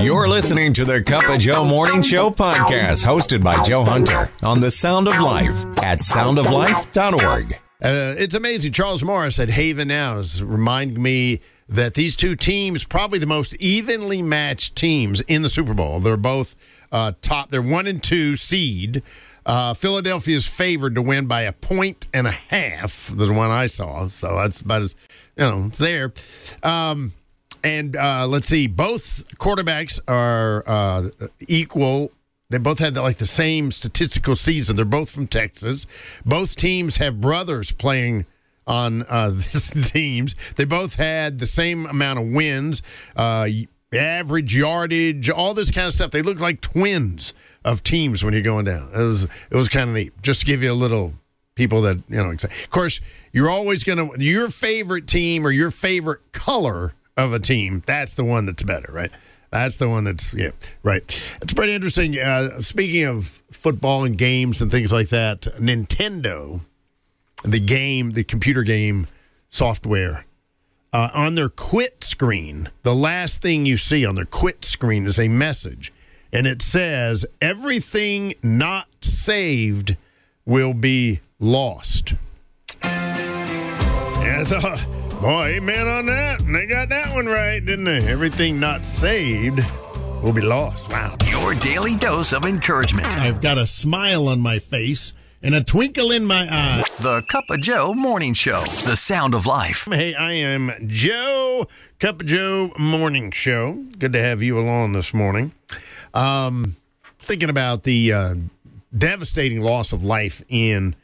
You're listening to the Cup of Joe Morning Show podcast, hosted by Joe Hunter on the Sound of Life at soundoflife.org. Uh, it's amazing. Charles Morris at Haven Now is reminding me that these two teams, probably the most evenly matched teams in the Super Bowl. They're both uh, top. They're one and two seed. Uh, Philadelphia is favored to win by a point and a half. The one I saw, so that's about as you know, it's there. Um, and uh, let's see, both quarterbacks are uh, equal. They both had like the same statistical season. They're both from Texas. Both teams have brothers playing on uh, teams. They both had the same amount of wins, uh, average yardage, all this kind of stuff. They look like twins of teams when you're going down. It was it was kind of neat. Just to give you a little people that you know. Of course, you're always going to your favorite team or your favorite color of a team. That's the one that's better, right? That's the one that's yeah, right. It's pretty interesting. Uh, speaking of football and games and things like that, Nintendo, the game, the computer game software, uh, on their quit screen, the last thing you see on their quit screen is a message, and it says everything not saved will be lost. And thought, boy, amen on that. And they got that one right, didn't they? Everything not saved will be lost. Wow. Your daily dose of encouragement. I've got a smile on my face and a twinkle in my eye. The Cup of Joe Morning Show, the sound of life. Hey, I am Joe, Cup of Joe Morning Show. Good to have you along this morning. Um, thinking about the uh, devastating loss of life in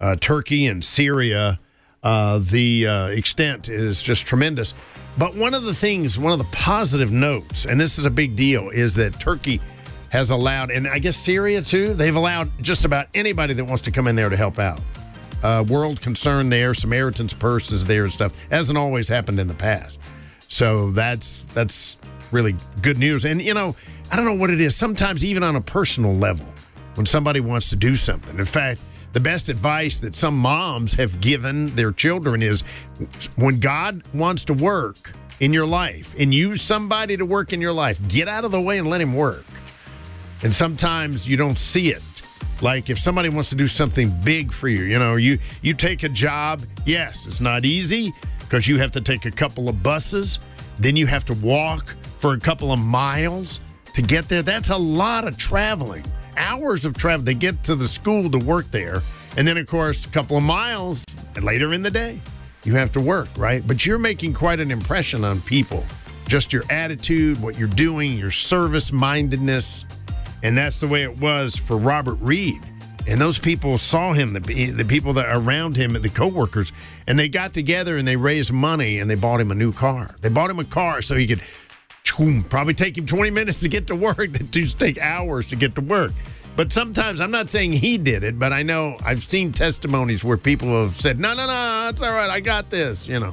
uh, Turkey and Syria. Uh, the uh, extent is just tremendous. But one of the things, one of the positive notes, and this is a big deal, is that Turkey has allowed, and I guess Syria too, they've allowed just about anybody that wants to come in there to help out. Uh, World Concern there, Samaritan's Purse is there and stuff. Hasn't always happened in the past. So that's that's really good news. And you know, I don't know what it is. Sometimes even on a personal level, when somebody wants to do something. In fact, the best advice that some moms have given their children is when God wants to work in your life and use somebody to work in your life, get out of the way and let him work. And sometimes you don't see it. Like if somebody wants to do something big for you, you know, you you take a job, yes, it's not easy because you have to take a couple of buses, then you have to walk for a couple of miles to get there. That's a lot of traveling hours of travel. They get to the school to work there. And then, of course, a couple of miles later in the day, you have to work, right? But you're making quite an impression on people. Just your attitude, what you're doing, your service mindedness. And that's the way it was for Robert Reed. And those people saw him, the, the people that around him, the coworkers, and they got together and they raised money and they bought him a new car. They bought him a car so he could probably take him 20 minutes to get to work that used to take hours to get to work but sometimes i'm not saying he did it but i know i've seen testimonies where people have said no no no it's all right i got this you know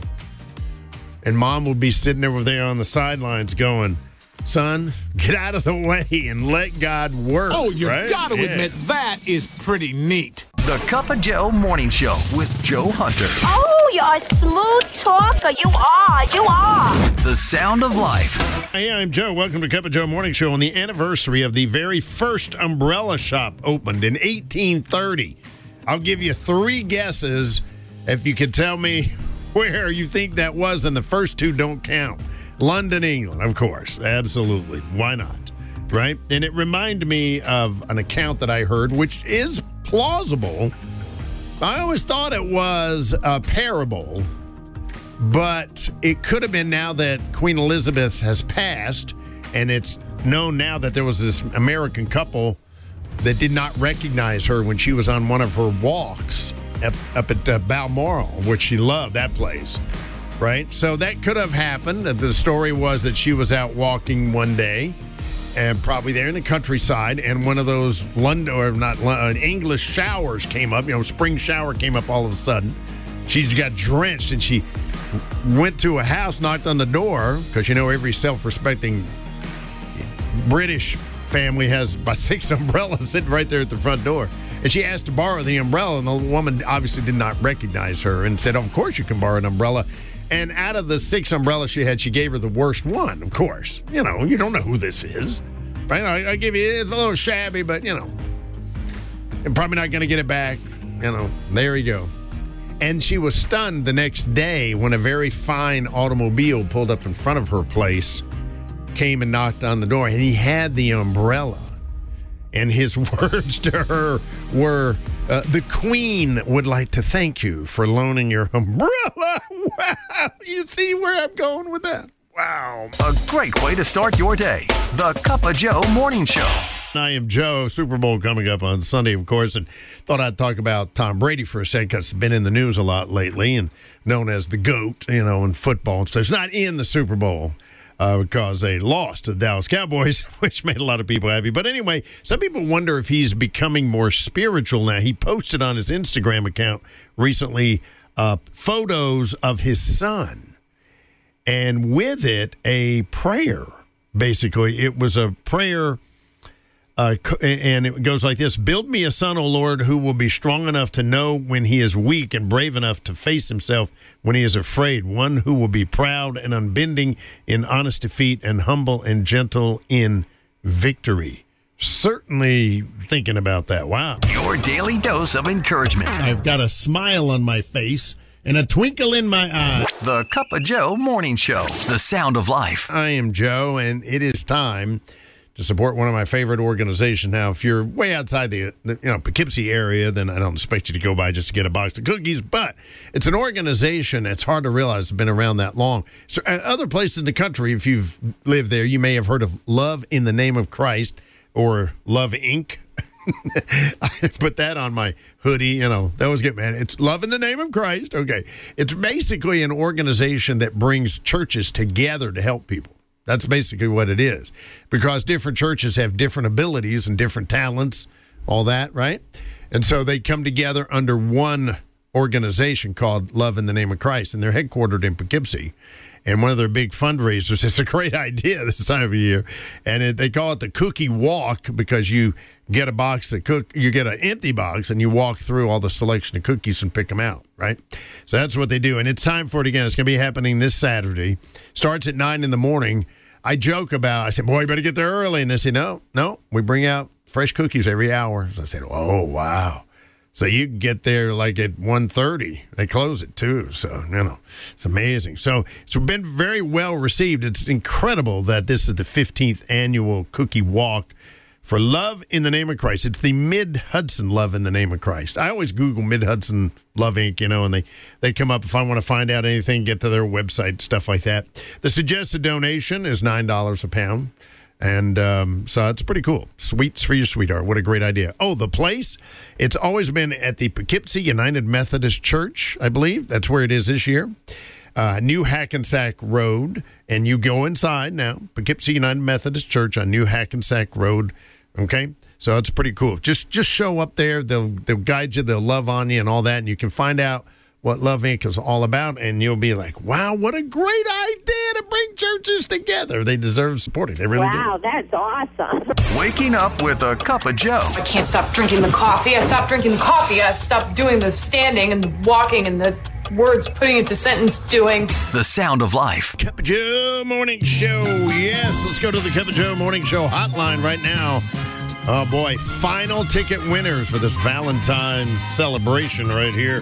and mom would be sitting over there on the sidelines going son get out of the way and let god work oh you right? gotta yeah. admit that is pretty neat the Cup of Joe Morning Show with Joe Hunter. Oh, you're a smooth talker. You are. You are. The sound of life. Hey, I'm Joe. Welcome to Cup of Joe Morning Show on the anniversary of the very first umbrella shop opened in 1830. I'll give you three guesses if you can tell me where you think that was, and the first two don't count. London, England, of course. Absolutely. Why not? Right? And it reminded me of an account that I heard, which is plausible. I always thought it was a parable, but it could have been now that Queen Elizabeth has passed, and it's known now that there was this American couple that did not recognize her when she was on one of her walks up, up at uh, Balmoral, which she loved that place. Right? So that could have happened. The story was that she was out walking one day and probably there in the countryside, and one of those London or not uh, English showers came up. You know, spring shower came up all of a sudden. She got drenched, and she went to a house, knocked on the door because you know every self-respecting British family has about six umbrellas sitting right there at the front door. And she asked to borrow the umbrella, and the woman obviously did not recognize her and said, "Of course you can borrow an umbrella." And out of the six umbrellas she had, she gave her the worst one, of course. You know, you don't know who this is. Right? I, I give you, it's a little shabby, but, you know, I'm probably not going to get it back. You know, there you go. And she was stunned the next day when a very fine automobile pulled up in front of her place, came and knocked on the door, and he had the umbrella. And his words to her were, uh, The Queen would like to thank you for loaning your umbrella. Wow. You see where I'm going with that? Wow. A great way to start your day. The Cup of Joe Morning Show. I am Joe. Super Bowl coming up on Sunday, of course, and thought I'd talk about Tom Brady for a second because it's been in the news a lot lately and known as the GOAT, you know, in football and stuff. It's not in the Super Bowl uh, because they lost to the Dallas Cowboys, which made a lot of people happy. But anyway, some people wonder if he's becoming more spiritual now. He posted on his Instagram account recently uh, photos of his son and with it a prayer. Basically, it was a prayer, uh, and it goes like this: "Build me a son, O Lord, who will be strong enough to know when he is weak, and brave enough to face himself when he is afraid. One who will be proud and unbending in honest defeat, and humble and gentle in victory." Certainly thinking about that. Wow. Your daily dose of encouragement. I've got a smile on my face and a twinkle in my eye. The Cup of Joe Morning Show. The sound of life. I am Joe, and it is time to support one of my favorite organizations. Now, if you're way outside the, the you know Poughkeepsie area, then I don't expect you to go by just to get a box of cookies. But it's an organization that's hard to realize has been around that long. So, uh, other places in the country, if you've lived there, you may have heard of Love in the Name of Christ or Love Inc. I put that on my hoodie. You know, that was good, man. It's Love in the Name of Christ. Okay. It's basically an organization that brings churches together to help people. That's basically what it is. Because different churches have different abilities and different talents, all that, right? And so they come together under one organization called Love in the Name of Christ, and they're headquartered in Poughkeepsie. And one of their big fundraisers is a great idea this time of year, and it, they call it the Cookie Walk because you get a box of cook, you get an empty box, and you walk through all the selection of cookies and pick them out. Right, so that's what they do, and it's time for it again. It's going to be happening this Saturday. Starts at nine in the morning. I joke about. I said, "Boy, you better get there early," and they say, "No, no, we bring out fresh cookies every hour." So I said, "Oh, wow." So you can get there like at 1.30. They close it too. So, you know, it's amazing. So it's been very well received. It's incredible that this is the 15th annual cookie walk for Love in the Name of Christ. It's the Mid Hudson Love in the Name of Christ. I always Google Mid Hudson Love Inc., you know, and they, they come up if I want to find out anything, get to their website, stuff like that. The suggested donation is $9 a pound. And um, so it's pretty cool. Sweets for your sweetheart. What a great idea. Oh, the place? It's always been at the Poughkeepsie United Methodist Church, I believe. That's where it is this year. Uh, New Hackensack Road. And you go inside now, Poughkeepsie United Methodist Church on New Hackensack Road. Okay? So it's pretty cool. Just just show up there. They'll, they'll guide you. They'll love on you and all that. And you can find out what Love Inc. is all about, and you'll be like, wow, what a great idea to bring churches together. They deserve supporting. They really Wow, that's awesome. Waking up with a Cup of Joe. I can't stop drinking the coffee. I stopped drinking the coffee. I've stopped doing the standing and the walking and the words putting into sentence doing. The sound of life. do. Cup of Joe Morning Show. Yes, let's go to the Cup of Joe Morning Show hotline right now. Oh, boy. Final ticket winners for this Valentine's celebration right here.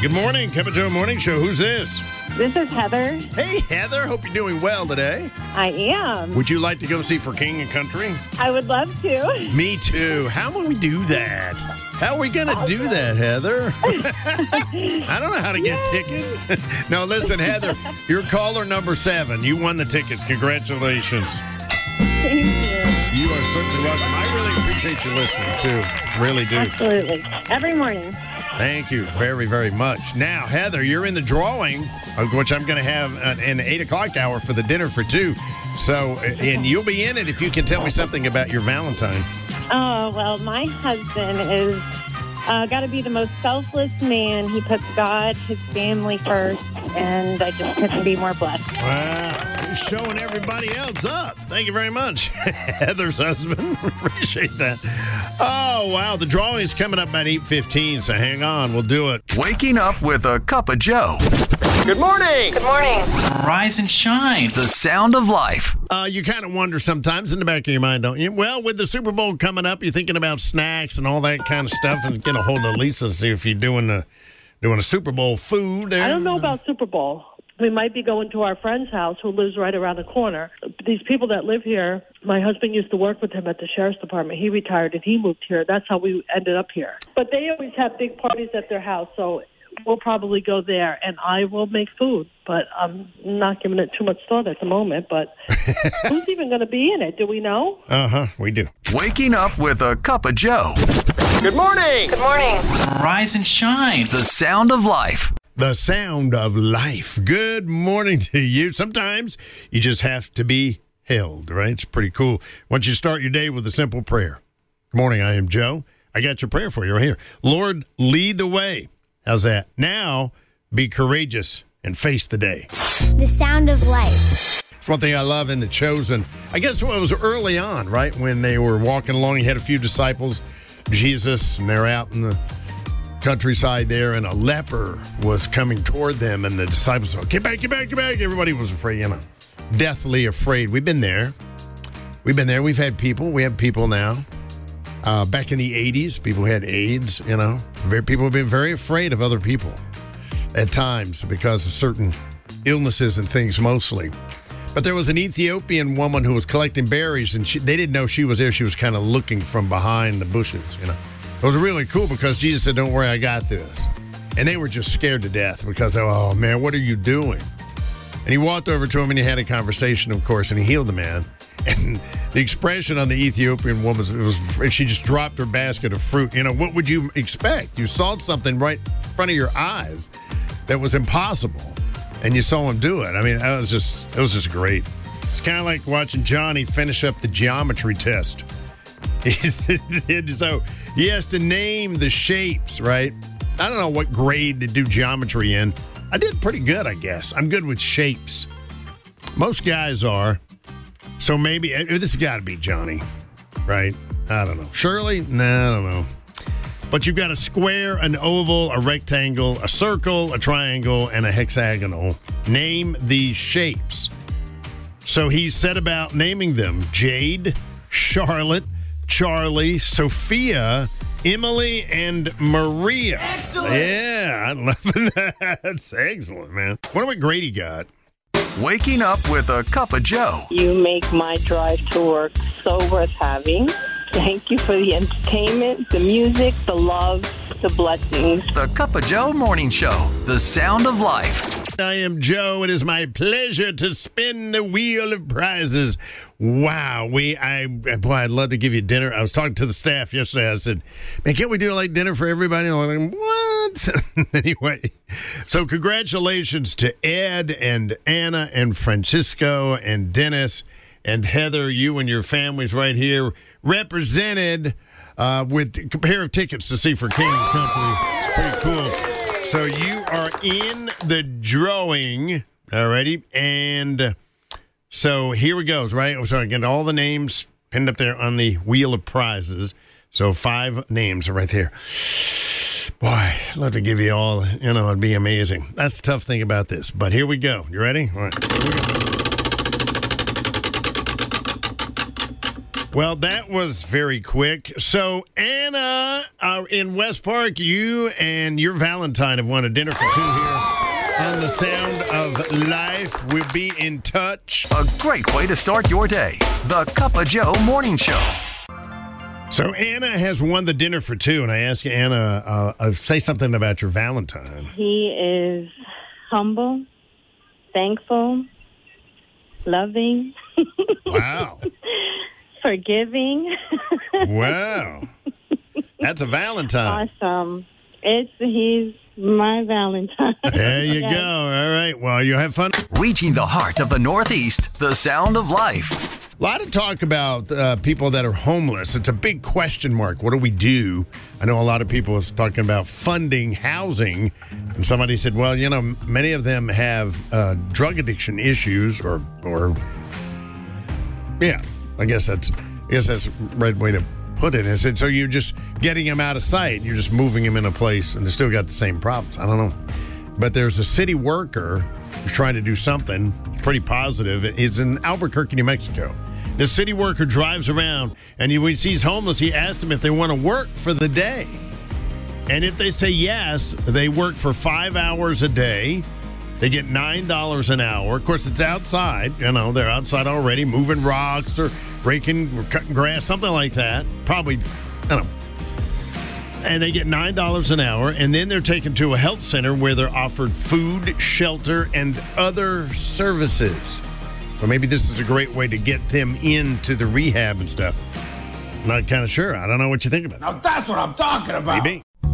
Good morning, Cup of Joe Morning Show. Who's this? This is Heather. Hey, Heather. Hope you're doing well today. I am. Would you like to go see For King and Country? I would love to. Me too. How will we do that? How are we going to do that, Heather? I don't know how to get tickets. no, listen, Heather, you're caller number seven. You won the tickets. Congratulations. Thank you. You are certainly welcome. I really appreciate you listening, too. Really do. Absolutely. Every morning. Thank you very, very much. Now, Heather, you're in the drawing, which I'm going to have an, an 8 o'clock hour for the dinner for two. So, and you'll be in it if you can tell me something about your Valentine. Oh, well, my husband is uh, got to be the most selfless man. He puts God, his family first, and I just couldn't be more blessed. Wow, you're showing everybody else up. Thank you very much, Heather's husband. Appreciate that. Oh, wow. The drawing is coming up at 8.15, so hang on. We'll do it. Waking up with a cup of Joe. Good morning. Good morning. Rise and shine. The sound of life. Uh, you kind of wonder sometimes in the back of your mind, don't you? Well, with the Super Bowl coming up, you're thinking about snacks and all that kind of stuff and get a hold of Lisa see if you're doing a, doing a Super Bowl food. I don't know about Super Bowl. We might be going to our friend's house who lives right around the corner. These people that live here, my husband used to work with him at the sheriff's department. He retired and he moved here. That's how we ended up here. But they always have big parties at their house, so we'll probably go there and I will make food. But I'm not giving it too much thought at the moment. But who's even going to be in it? Do we know? Uh-huh, we do. Waking up with a cup of Joe. Good morning. Good morning. Rise and shine. The sound of life. The sound of life. Good morning to you. Sometimes you just have to be held, right? It's pretty cool. Once you start your day with a simple prayer. Good morning, I am Joe. I got your prayer for you right here. Lord, lead the way. How's that? Now, be courageous and face the day. The sound of life. It's one thing I love in the chosen. I guess it was early on, right? When they were walking along, he had a few disciples, Jesus, and they're out in the countryside there, and a leper was coming toward them, and the disciples were, get back, get back, get back. Everybody was afraid, you know, deathly afraid. We've been there. We've been there. We've had people. We have people now. Uh, back in the 80s, people had AIDS, you know. Very, people have been very afraid of other people at times because of certain illnesses and things mostly. But there was an Ethiopian woman who was collecting berries, and she, they didn't know she was there. She was kind of looking from behind the bushes, you know. It was really cool because Jesus said, Don't worry, I got this. And they were just scared to death because, oh man, what are you doing? And he walked over to him and he had a conversation, of course, and he healed the man. And the expression on the Ethiopian woman was, was she just dropped her basket of fruit. You know, what would you expect? You saw something right in front of your eyes that was impossible, and you saw him do it. I mean, that was just, it was just great. It's kind of like watching Johnny finish up the geometry test. So he has to name the shapes, right? I don't know what grade to do geometry in. I did pretty good, I guess. I'm good with shapes. Most guys are. So maybe uh, this has got to be Johnny, right? I don't know. Shirley? Nah, I don't know. But you've got a square, an oval, a rectangle, a circle, a triangle, and a hexagonal. Name these shapes. So he set about naming them Jade, Charlotte, Charlie, Sophia, Emily, and Maria. Excellent. Yeah, I love that. That's excellent, man. What Wonder what Grady got. Waking up with a cup of Joe. You make my drive to work so worth having. Thank you for the entertainment, the music, the love, the blessings. The Cup of Joe Morning Show. The sound of life. I am Joe. It is my pleasure to spin the wheel of prizes. Wow, we I boy, I'd love to give you dinner. I was talking to the staff yesterday. I said, "Man, can't we do like dinner for everybody?" And I'm like, "What?" anyway, so congratulations to Ed and Anna and Francisco and Dennis and Heather. You and your families right here represented uh, with a pair of tickets to see for King and Country. Pretty cool. So you are in the drawing, alrighty, and so here it goes. Right, so again, all the names pinned up there on the wheel of prizes. So five names are right there. Boy, I'd love to give you all. You know, it'd be amazing. That's the tough thing about this. But here we go. You ready? All right. Here we go. Well, that was very quick. So, Anna, uh, in West Park, you and your Valentine have won a dinner for two here on the Sound of Life. We'll be in touch. A great way to start your day. The Cup of Joe Morning Show. So, Anna has won the dinner for two, and I ask you, Anna, uh, uh, say something about your Valentine. He is humble, thankful, loving, Wow. Forgiving. wow. That's a Valentine. awesome. It's he's my Valentine. There you Yes. go. All right. Well, you have fun. Reaching the heart of the Northeast. The sound of life. A lot of talk about uh, people that are homeless. It's a big question mark. What do we do? I know a lot of people was talking about funding housing, and somebody said, "Well, you know, many of them have uh, drug addiction issues, or, or, yeah, I guess that's, I guess that's the right way to put it. I said, so you're just getting them out of sight. You're just moving them in a place, and they still got the same problems. I don't know. But there's a city worker who's trying to do something pretty positive. It's in Albuquerque, New Mexico. The city worker drives around, and he, when he sees homeless, he asks them if they want to work for the day. And if they say yes, they work for five hours a day. They get nine dollars an hour. Of course, it's outside. You know, they're outside already, moving rocks or raking or cutting grass, something like that. Probably, I don't know. And they get nine dollars an hour, and then they're taken to a health center where they're offered food, shelter, and other services. So maybe this is a great way to get them into the rehab and stuff. I'm not kind of sure. I don't know what you think about. Now that's what I'm talking about. Maybe.